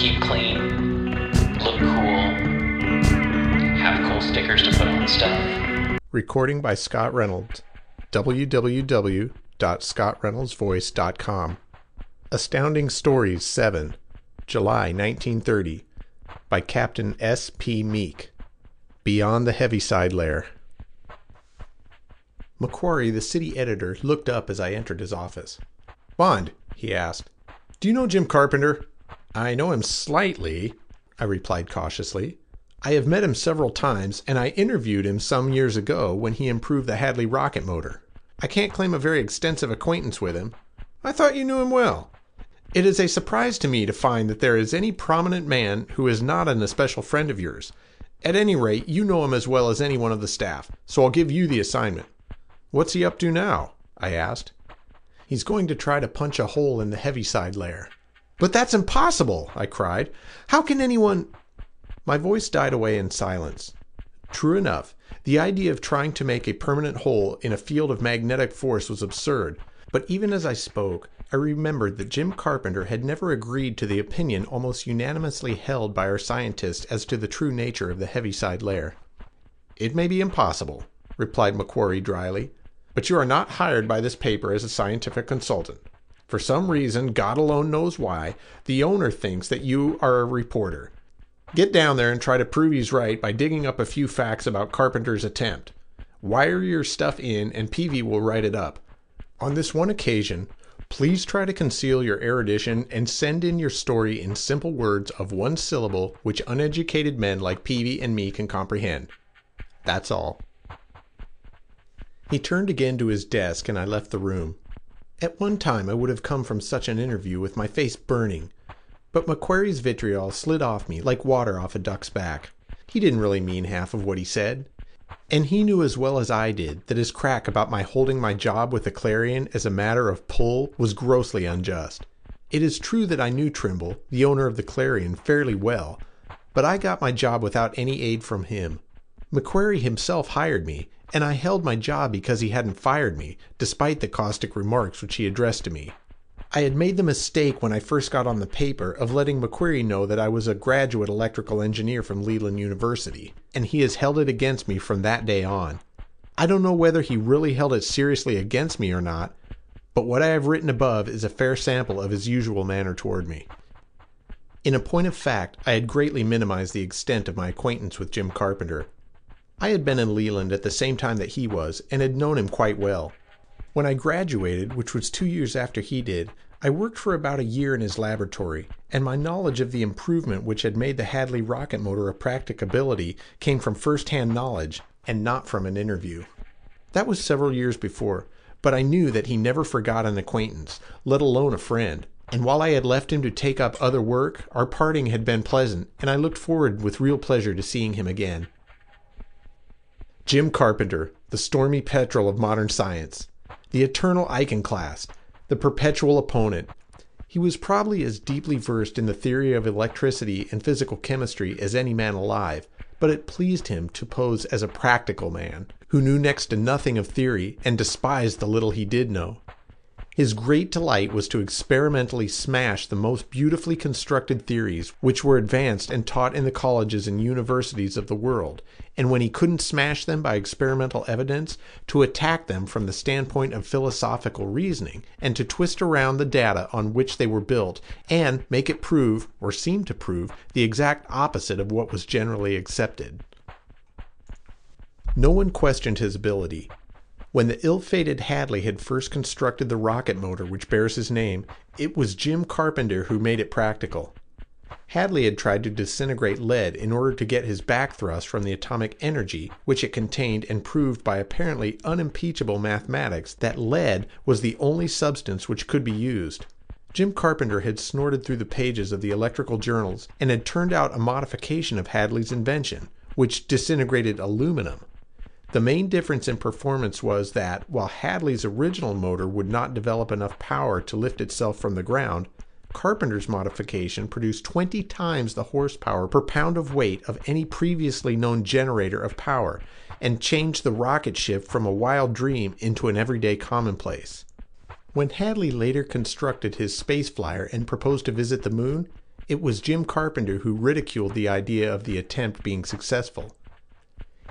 Keep clean, look cool, have cool stickers to put on stuff. Recording by Scott Reynolds. www.scottreynoldsvoice.com. Astounding Stories 7, July 1930, by Captain S. P. Meek. Beyond the Heaviside Layer. Macquarie, the city editor, looked up as I entered his office. Bond, he asked, do you know Jim Carpenter? I know him slightly, I replied cautiously. I have met him several times, and I interviewed him some years ago when he improved the Hadley rocket motor. I can't claim a very extensive acquaintance with him. I thought you knew him well. It is a surprise to me to find that there is any prominent man who is not an especial friend of yours. At any rate, you know him as well as any one of the staff, so I'll give you the assignment. What's he up to now? I asked. He's going to try to punch a hole in the Heaviside layer. But that's impossible, I cried. How can anyone. My voice died away in silence. True enough, the idea of trying to make a permanent hole in a field of magnetic force was absurd, but even as I spoke, I remembered that Jim Carpenter had never agreed to the opinion almost unanimously held by our scientists as to the true nature of the Heaviside Layer. It may be impossible, replied Macquarie dryly, but you are not hired by this paper as a scientific consultant. For some reason, God alone knows why, the owner thinks that you are a reporter. Get down there and try to prove he's right by digging up a few facts about Carpenter's attempt. Wire your stuff in and Peavy will write it up. On this one occasion, please try to conceal your erudition and send in your story in simple words of one syllable which uneducated men like Peavy and me can comprehend. That's all. He turned again to his desk and I left the room. At one time I would have come from such an interview with my face burning, but Macquarie's vitriol slid off me like water off a duck's back. He didn't really mean half of what he said. And he knew as well as I did that his crack about my holding my job with the Clarion as a matter of pull was grossly unjust. It is true that I knew Trimble, the owner of the Clarion, fairly well, but I got my job without any aid from him. Macquarie himself hired me, and I held my job because he hadn't fired me, despite the caustic remarks which he addressed to me. I had made the mistake when I first got on the paper of letting Macquarie know that I was a graduate electrical engineer from Leland University, and he has held it against me from that day on. I don't know whether he really held it seriously against me or not, but what I have written above is a fair sample of his usual manner toward me. In a point of fact, I had greatly minimized the extent of my acquaintance with Jim Carpenter. I had been in Leland at the same time that he was, and had known him quite well. When I graduated, which was two years after he did, I worked for about a year in his laboratory, and my knowledge of the improvement which had made the Hadley rocket motor a practicability came from first-hand knowledge and not from an interview. That was several years before, but I knew that he never forgot an acquaintance, let alone a friend. And while I had left him to take up other work, our parting had been pleasant, and I looked forward with real pleasure to seeing him again. Jim Carpenter, the stormy petrel of modern science, the eternal iconoclast, the perpetual opponent. He was probably as deeply versed in the theory of electricity and physical chemistry as any man alive, but it pleased him to pose as a practical man, who knew next to nothing of theory and despised the little he did know. His great delight was to experimentally smash the most beautifully constructed theories which were advanced and taught in the colleges and universities of the world, and when he couldn't smash them by experimental evidence, to attack them from the standpoint of philosophical reasoning, and to twist around the data on which they were built, and make it prove, or seem to prove, the exact opposite of what was generally accepted. No one questioned his ability. When the ill fated Hadley had first constructed the rocket motor which bears his name, it was Jim Carpenter who made it practical. Hadley had tried to disintegrate lead in order to get his back thrust from the atomic energy which it contained and proved by apparently unimpeachable mathematics that lead was the only substance which could be used. Jim Carpenter had snorted through the pages of the electrical journals and had turned out a modification of Hadley's invention, which disintegrated aluminum. The main difference in performance was that, while Hadley's original motor would not develop enough power to lift itself from the ground, Carpenter's modification produced 20 times the horsepower per pound of weight of any previously known generator of power and changed the rocket ship from a wild dream into an everyday commonplace. When Hadley later constructed his space flyer and proposed to visit the moon, it was Jim Carpenter who ridiculed the idea of the attempt being successful.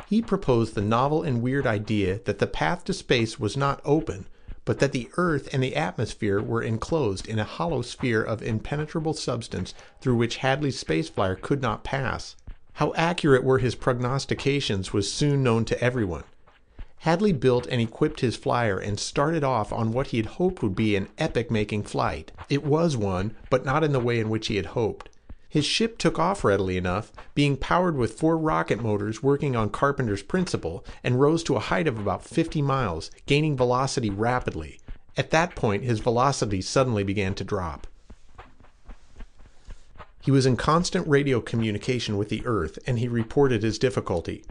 He proposed the novel and weird idea that the path to space was not open, but that the earth and the atmosphere were enclosed in a hollow sphere of impenetrable substance through which Hadley's space flyer could not pass. How accurate were his prognostications was soon known to everyone. Hadley built and equipped his flyer and started off on what he had hoped would be an epic making flight. It was one, but not in the way in which he had hoped. His ship took off readily enough, being powered with four rocket motors working on Carpenter's principle, and rose to a height of about 50 miles, gaining velocity rapidly. At that point, his velocity suddenly began to drop. He was in constant radio communication with the Earth, and he reported his difficulty.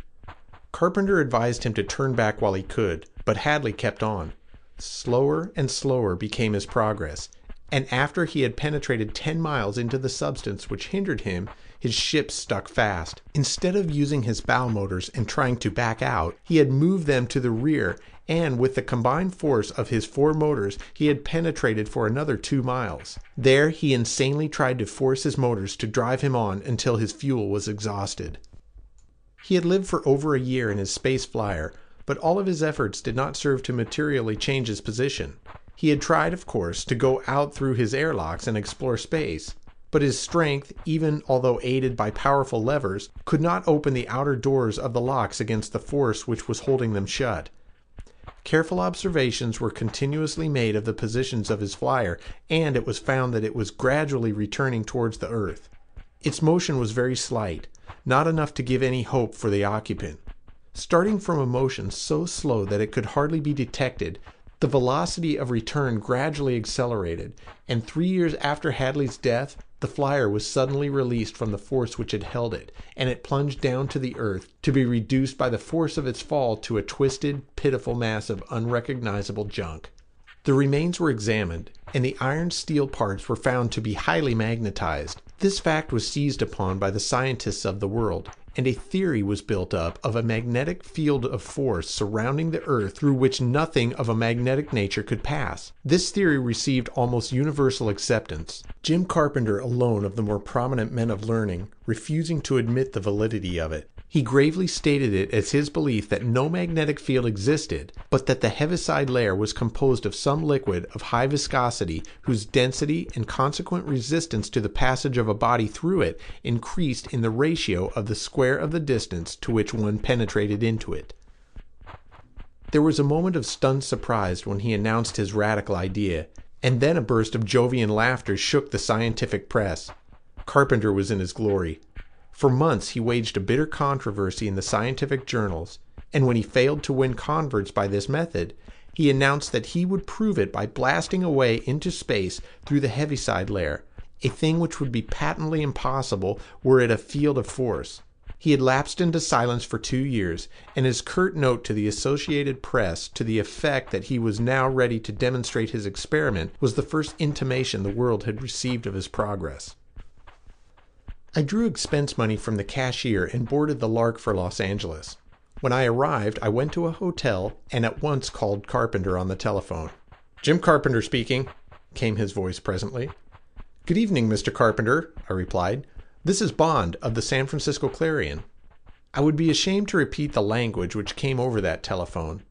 Carpenter advised him to turn back while he could, but Hadley kept on. Slower and slower became his progress, and after he had penetrated 10 miles into the substance which hindered him, his ship stuck fast. Instead of using his bow motors and trying to back out, he had moved them to the rear, and with the combined force of his four motors, he had penetrated for another two miles. There he insanely tried to force his motors to drive him on until his fuel was exhausted. He had lived for over a year in his space flyer, but all of his efforts did not serve to materially change his position. He had tried, of course, to go out through his airlocks and explore space, but his strength, even although aided by powerful levers, could not open the outer doors of the locks against the force which was holding them shut. Careful observations were continuously made of the positions of his flyer, and it was found that it was gradually returning towards the earth. Its motion was very slight, not enough to give any hope for the occupant. Starting from a motion so slow that it could hardly be detected, the velocity of return gradually accelerated, and three years after Hadley's death, the flyer was suddenly released from the force which had held it, and it plunged down to the earth, to be reduced by the force of its fall to a twisted, pitiful mass of unrecognizable junk. The remains were examined, and the iron steel parts were found to be highly magnetized. This fact was seized upon by the scientists of the world, and a theory was built up of a magnetic field of force surrounding the earth through which nothing of a magnetic nature could pass. This theory received almost universal acceptance, Jim Carpenter alone of the more prominent men of learning refusing to admit the validity of it. He gravely stated it as his belief that no magnetic field existed, but that the heaviside layer was composed of some liquid of high viscosity whose density and consequent resistance to the passage of a body through it increased in the ratio of the square of the distance to which one penetrated into it. There was a moment of stunned surprise when he announced his radical idea, and then a burst of Jovian laughter shook the scientific press. Carpenter was in his glory. For months he waged a bitter controversy in the scientific journals, and when he failed to win converts by this method, he announced that he would prove it by blasting a way into space through the heaviside layer, a thing which would be patently impossible were it a field of force. He had lapsed into silence for two years, and his curt note to the Associated Press to the effect that he was now ready to demonstrate his experiment was the first intimation the world had received of his progress. I drew expense money from the cashier and boarded the Lark for Los Angeles. When I arrived, I went to a hotel and at once called Carpenter on the telephone. Jim Carpenter speaking, came his voice presently. Good evening, Mr. Carpenter, I replied. This is Bond of the San Francisco Clarion. I would be ashamed to repeat the language which came over that telephone.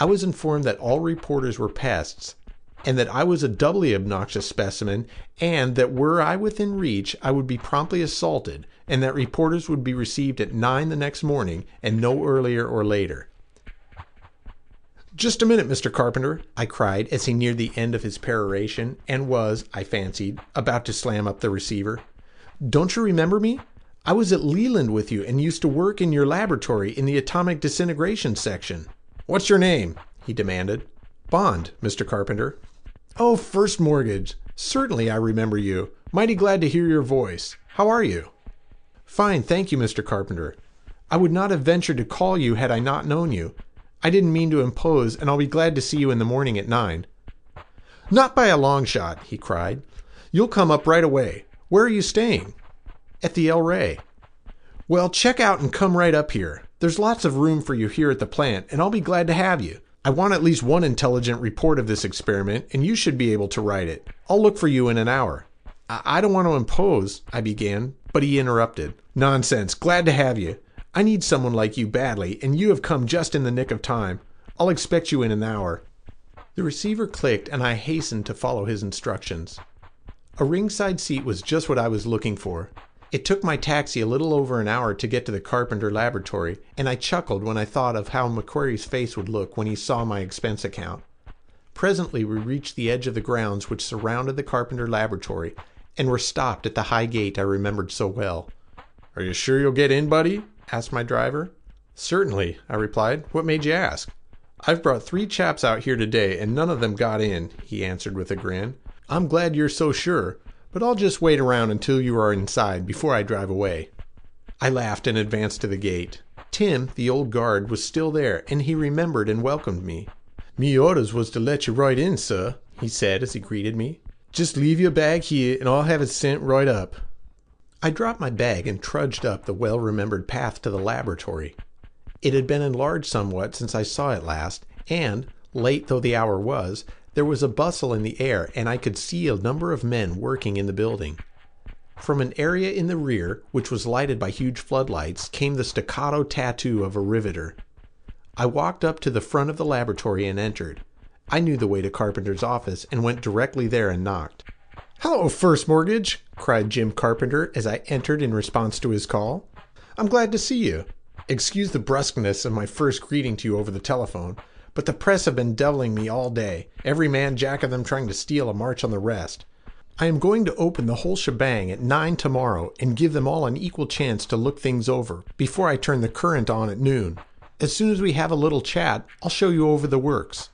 I was informed that all reporters were pests and that I was a doubly obnoxious specimen, and that were I within reach I would be promptly assaulted, and that reporters would be received at 9 the next morning and no earlier or later. Just a minute, Mr. Carpenter, I cried as he neared the end of his peroration and was, I fancied, about to slam up the receiver. Don't you remember me? I was at Leland with you and used to work in your laboratory in the atomic disintegration section. What's your name? he demanded. Bond, Mr. Carpenter. Oh, First Mortgage. Certainly I remember you. Mighty glad to hear your voice. How are you? Fine, thank you, Mr. Carpenter. I would not have ventured to call you had I not known you. I didn't mean to impose, and I'll be glad to see you in the morning at nine. Not by a long shot, he cried. You'll come up right away. Where are you staying? At the El Rey. Well, check out and come right up here. There's lots of room for you here at the plant, and I'll be glad to have you. I want at least one intelligent report of this experiment, and you should be able to write it. I'll look for you in an hour. I, I don't want to impose, I began, but he interrupted. Nonsense. Glad to have you. I need someone like you badly, and you have come just in the nick of time. I'll expect you in an hour. The receiver clicked, and I hastened to follow his instructions. A ringside seat was just what I was looking for. It took my taxi a little over an hour to get to the Carpenter laboratory, and I chuckled when I thought of how McQuarrie's face would look when he saw my expense account. Presently, we reached the edge of the grounds which surrounded the Carpenter laboratory and were stopped at the high gate I remembered so well. Are you sure you'll get in, buddy? asked my driver. Certainly, I replied. What made you ask? I've brought three chaps out here today, and none of them got in, he answered with a grin. I'm glad you're so sure, but I'll just wait around until you are inside before I drive away. I laughed and advanced to the gate. Tim, the old guard, was still there, and he remembered and welcomed me. Me orders was to let you right in, sir, he said as he greeted me. Just leave your bag here, and I'll have it sent right up. I dropped my bag and trudged up the well remembered path to the laboratory. It had been enlarged somewhat since I saw it last, and, late though the hour was, there was a bustle in the air, and I could see a number of men working in the building. From an area in the rear, which was lighted by huge floodlights, came the staccato tattoo of a riveter. I walked up to the front of the laboratory and entered. I knew the way to Carpenter's office and went directly there and knocked. Hello, First Mortgage, cried Jim Carpenter as I entered in response to his call. I'm glad to see you. Excuse the brusqueness of my first greeting to you over the telephone, but the press have been deviling me all day, every man jack of them trying to steal a march on the rest. I am going to open the whole shebang at nine tomorrow and give them all an equal chance to look things over before I turn the current on at noon. As soon as we have a little chat, I'll show you over the works.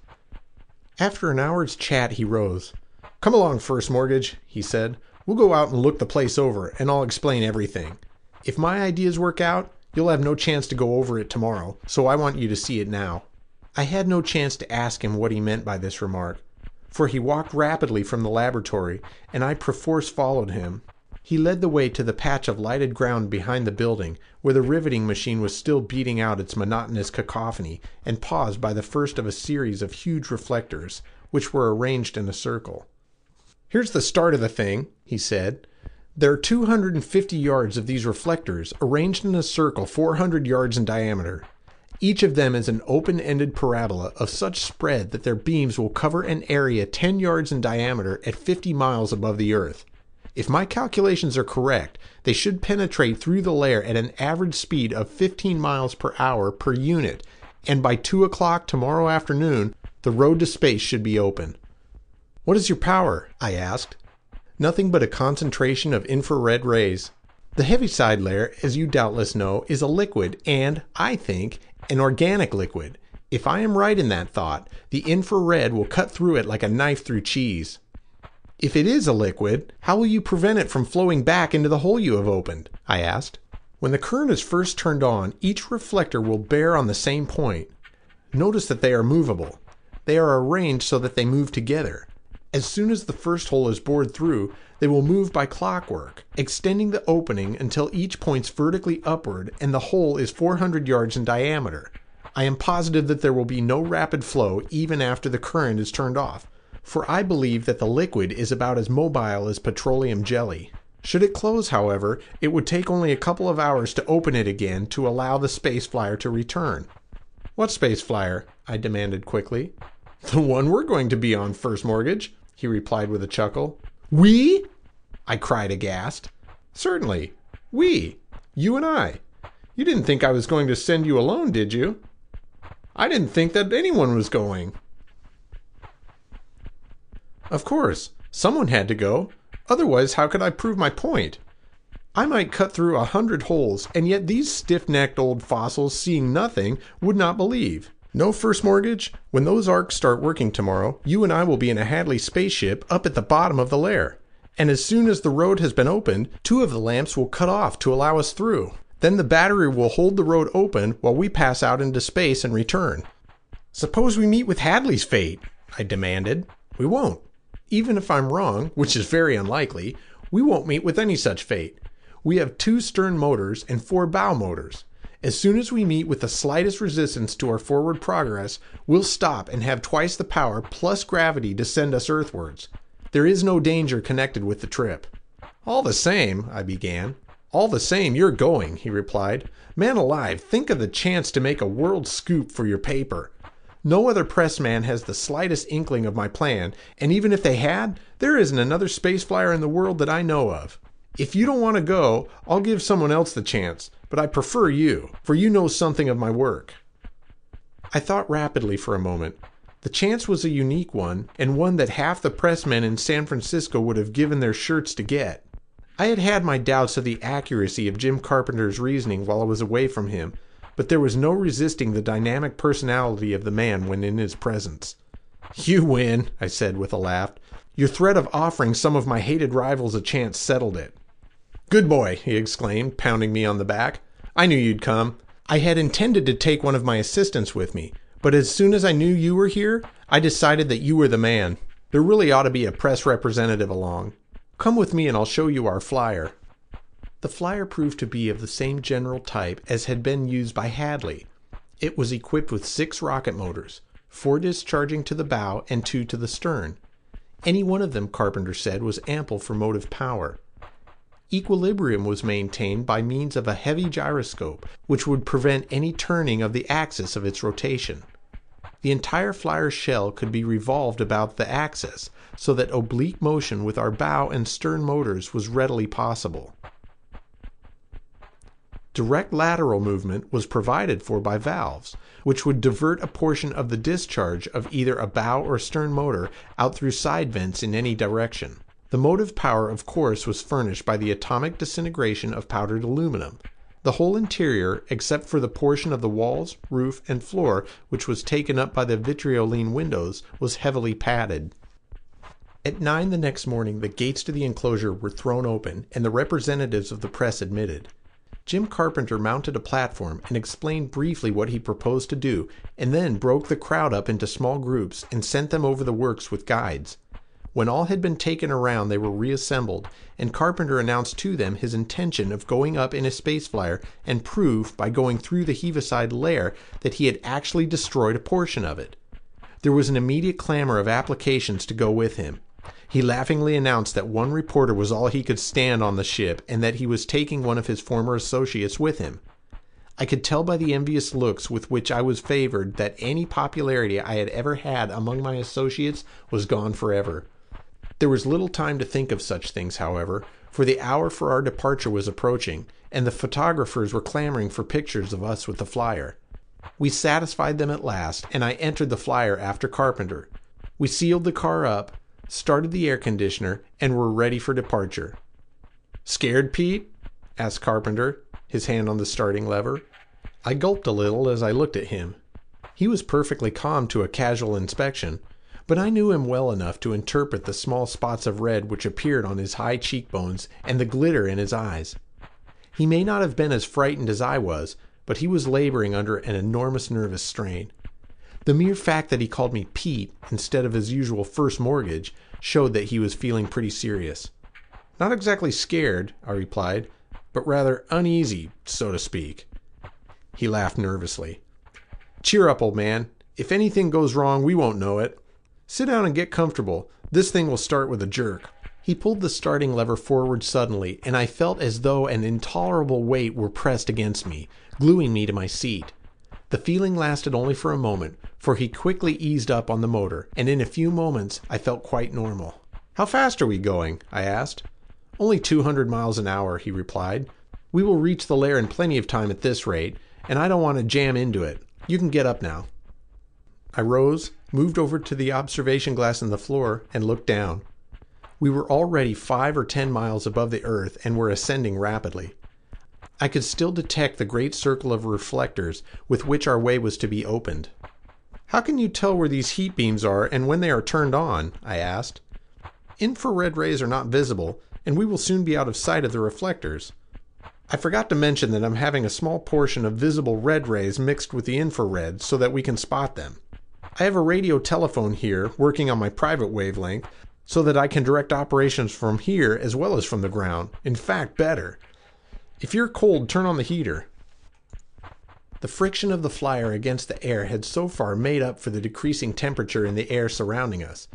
After an hour's chat, he rose. Come along, First Mortgage, he said. We'll go out and look the place over, and I'll explain everything. If my ideas work out, you'll have no chance to go over it tomorrow, so I want you to see it now. I had no chance to ask him what he meant by this remark, for he walked rapidly from the laboratory, and I perforce followed him. He led the way to the patch of lighted ground behind the building, where the riveting machine was still beating out its monotonous cacophony, and paused by the first of a series of huge reflectors, which were arranged in a circle. Here's the start of the thing, he said. There are 250 yards of these reflectors arranged in a circle 400 yards in diameter. Each of them is an open ended parabola of such spread that their beams will cover an area 10 yards in diameter at 50 miles above the Earth. If my calculations are correct, they should penetrate through the layer at an average speed of 15 miles per hour per unit, and by 2 o'clock tomorrow afternoon, the road to space should be open. What is your power? I asked. Nothing but a concentration of infrared rays. The heaviside layer, as you doubtless know, is a liquid and, I think, an organic liquid. If I am right in that thought, the infrared will cut through it like a knife through cheese. If it is a liquid, how will you prevent it from flowing back into the hole you have opened? I asked. When the current is first turned on, each reflector will bear on the same point. Notice that they are movable. They are arranged so that they move together. As soon as the first hole is bored through, they will move by clockwork, extending the opening until each points vertically upward and the hole is 400 yards in diameter. I am positive that there will be no rapid flow even after the current is turned off, for I believe that the liquid is about as mobile as petroleum jelly. Should it close, however, it would take only a couple of hours to open it again to allow the space flyer to return. What space flyer? I demanded quickly. The one we're going to be on, First Mortgage, he replied with a chuckle. We? I cried aghast. Certainly. We. You and I. You didn't think I was going to send you alone, did you? I didn't think that anyone was going. Of course, someone had to go. Otherwise, how could I prove my point? I might cut through a hundred holes, and yet these stiff necked old fossils, seeing nothing, would not believe. No first mortgage? When those arcs start working tomorrow, you and I will be in a Hadley spaceship up at the bottom of the layer. And as soon as the road has been opened, two of the lamps will cut off to allow us through. Then the battery will hold the road open while we pass out into space and return. Suppose we meet with Hadley's fate, I demanded. We won't. Even if I'm wrong, which is very unlikely, we won't meet with any such fate. We have two stern motors and four bow motors. As soon as we meet with the slightest resistance to our forward progress, we'll stop and have twice the power plus gravity to send us earthwards. There is no danger connected with the trip. All the same, I began. All the same, you're going, he replied. Man alive, think of the chance to make a world scoop for your paper. No other pressman has the slightest inkling of my plan, and even if they had, there isn't another space flyer in the world that I know of. If you don't want to go, I'll give someone else the chance, but I prefer you, for you know something of my work. I thought rapidly for a moment. The chance was a unique one, and one that half the pressmen in San Francisco would have given their shirts to get. I had had my doubts of the accuracy of Jim Carpenter's reasoning while I was away from him, but there was no resisting the dynamic personality of the man when in his presence. You win, I said with a laugh. Your threat of offering some of my hated rivals a chance settled it. Good boy, he exclaimed, pounding me on the back. I knew you'd come. I had intended to take one of my assistants with me, but as soon as I knew you were here, I decided that you were the man. There really ought to be a press representative along. Come with me and I'll show you our flyer. The flyer proved to be of the same general type as had been used by Hadley. It was equipped with six rocket motors, four discharging to the bow and two to the stern. Any one of them, Carpenter said, was ample for motive power. Equilibrium was maintained by means of a heavy gyroscope, which would prevent any turning of the axis of its rotation. The entire flyer shell could be revolved about the axis, so that oblique motion with our bow and stern motors was readily possible. Direct lateral movement was provided for by valves, which would divert a portion of the discharge of either a bow or stern motor out through side vents in any direction. The motive power, of course, was furnished by the atomic disintegration of powdered aluminum. The whole interior, except for the portion of the walls, roof, and floor which was taken up by the vitrioline windows, was heavily padded. At nine the next morning the gates to the enclosure were thrown open and the representatives of the press admitted. Jim Carpenter mounted a platform and explained briefly what he proposed to do, and then broke the crowd up into small groups and sent them over the works with guides. When all had been taken around, they were reassembled, and Carpenter announced to them his intention of going up in a space flyer and prove, by going through the Heaviside layer, that he had actually destroyed a portion of it. There was an immediate clamor of applications to go with him. He laughingly announced that one reporter was all he could stand on the ship, and that he was taking one of his former associates with him. I could tell by the envious looks with which I was favored that any popularity I had ever had among my associates was gone forever. There was little time to think of such things, however, for the hour for our departure was approaching, and the photographers were clamoring for pictures of us with the flyer. We satisfied them at last, and I entered the flyer after Carpenter. We sealed the car up, started the air conditioner, and were ready for departure. Scared, Pete? asked Carpenter, his hand on the starting lever. I gulped a little as I looked at him. He was perfectly calm to a casual inspection, but I knew him well enough to interpret the small spots of red which appeared on his high cheekbones and the glitter in his eyes. He may not have been as frightened as I was, but he was laboring under an enormous nervous strain. The mere fact that he called me Pete instead of his usual first mortgage showed that he was feeling pretty serious. Not exactly scared, I replied, but rather uneasy, so to speak. He laughed nervously. Cheer up, old man. If anything goes wrong, we won't know it. Sit down and get comfortable. This thing will start with a jerk. He pulled the starting lever forward suddenly, and I felt as though an intolerable weight were pressed against me, gluing me to my seat. The feeling lasted only for a moment, for he quickly eased up on the motor, and in a few moments I felt quite normal. How fast are we going? I asked. Only 200 miles an hour, he replied. We will reach the layer in plenty of time at this rate, and I don't want to jam into it. You can get up now. I rose, moved over to the observation glass in the floor, and looked down. We were already five or ten miles above the earth and were ascending rapidly. I could still detect the great circle of reflectors with which our way was to be opened. How can you tell where these heat beams are and when they are turned on? I asked. Infrared rays are not visible, and we will soon be out of sight of the reflectors. I forgot to mention that I'm having a small portion of visible red rays mixed with the infrared so that we can spot them. I have a radio telephone here working on my private wavelength so that I can direct operations from here as well as from the ground. In fact, better. If you're cold, turn on the heater. The friction of the flyer against the air had so far made up for the decreasing temperature in the air surrounding us,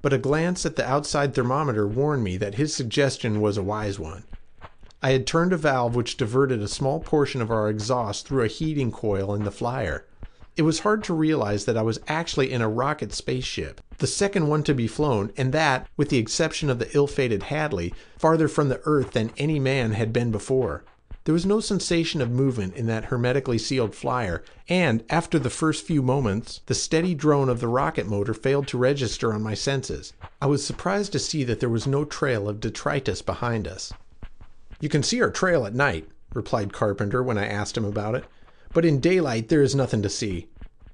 but a glance at the outside thermometer warned me that his suggestion was a wise one. I had turned a valve which diverted a small portion of our exhaust through a heating coil in the flyer. It was hard to realize that I was actually in a rocket spaceship, the second one to be flown, and that, with the exception of the ill fated Hadley, farther from the earth than any man had been before. There was no sensation of movement in that hermetically sealed flyer, and, after the first few moments, the steady drone of the rocket motor failed to register on my senses. I was surprised to see that there was no trail of detritus behind us. You can see our trail at night, replied Carpenter when I asked him about it, but in daylight there is nothing to see.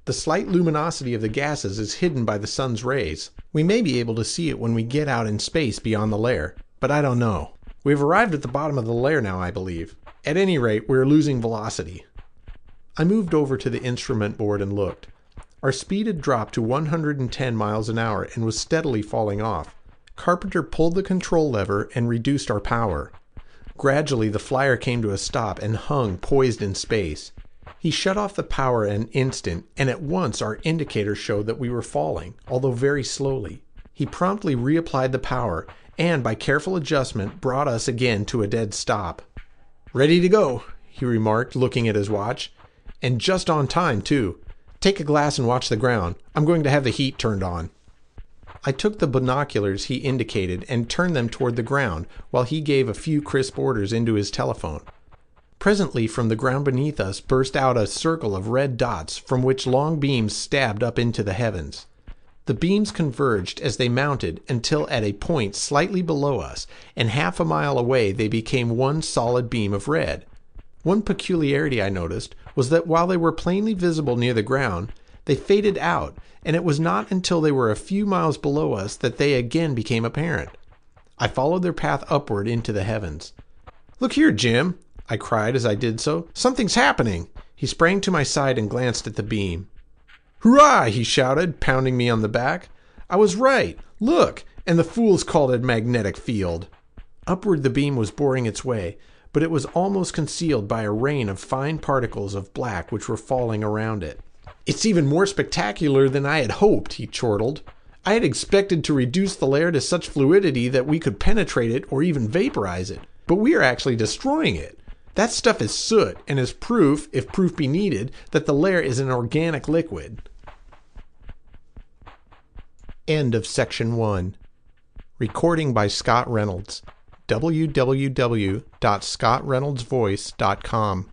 The slight luminosity of the gases is hidden by the sun's rays. We may be able to see it when we get out in space beyond the layer, but I don't know. We have arrived at the bottom of the layer now, I believe. At any rate, we are losing velocity. I moved over to the instrument board and looked. Our speed had dropped to 110 miles an hour and was steadily falling off. Carpenter pulled the control lever and reduced our power. Gradually, the flyer came to a stop and hung poised in space. He shut off the power an instant, and at once our indicator showed that we were falling, although very slowly. He promptly reapplied the power, and by careful adjustment brought us again to a dead stop. Ready to go, he remarked, looking at his watch. And just on time, too. Take a glass and watch the ground. I'm going to have the heat turned on. I took the binoculars he indicated and turned them toward the ground while he gave a few crisp orders into his telephone. Presently, from the ground beneath us burst out a circle of red dots from which long beams stabbed up into the heavens. The beams converged as they mounted until at a point slightly below us, and half a mile away they became one solid beam of red. One peculiarity I noticed was that while they were plainly visible near the ground, they faded out and it was not until they were a few miles below us that they again became apparent. I followed their path upward into the heavens. Look here, Jim, I cried as I did so. Something's happening. He sprang to my side and glanced at the beam. Hurrah! he shouted, pounding me on the back. I was right. Look! And the fools called it magnetic field. Upward the beam was boring its way, but it was almost concealed by a rain of fine particles of black which were falling around it. It's even more spectacular than I had hoped, he chortled. I had expected to reduce the layer to such fluidity that we could penetrate it or even vaporize it, but we are actually destroying it. That stuff is soot and is proof, if proof be needed, that the layer is an organic liquid. End of section 1. Recording by Scott Reynolds. www.scottreynoldsvoice.com.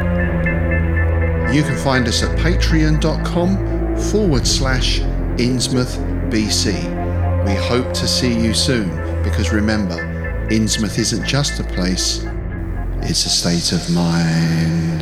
You can find us at patreon.com forward slash BC. We hope to see you soon because remember, Innsmouth isn't just a place, it's a state of mind.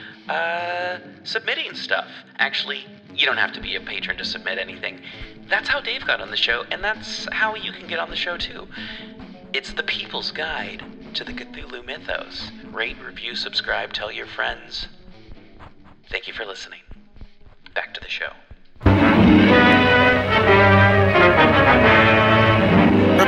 uh, submitting stuff. Actually, you don't have to be a patron to submit anything. That's how Dave got on the show, and that's how you can get on the show too. It's the People's Guide to the Cthulhu Mythos. Rate, review, subscribe, tell your friends. Thank you for listening. Back to the show.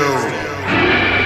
Radio.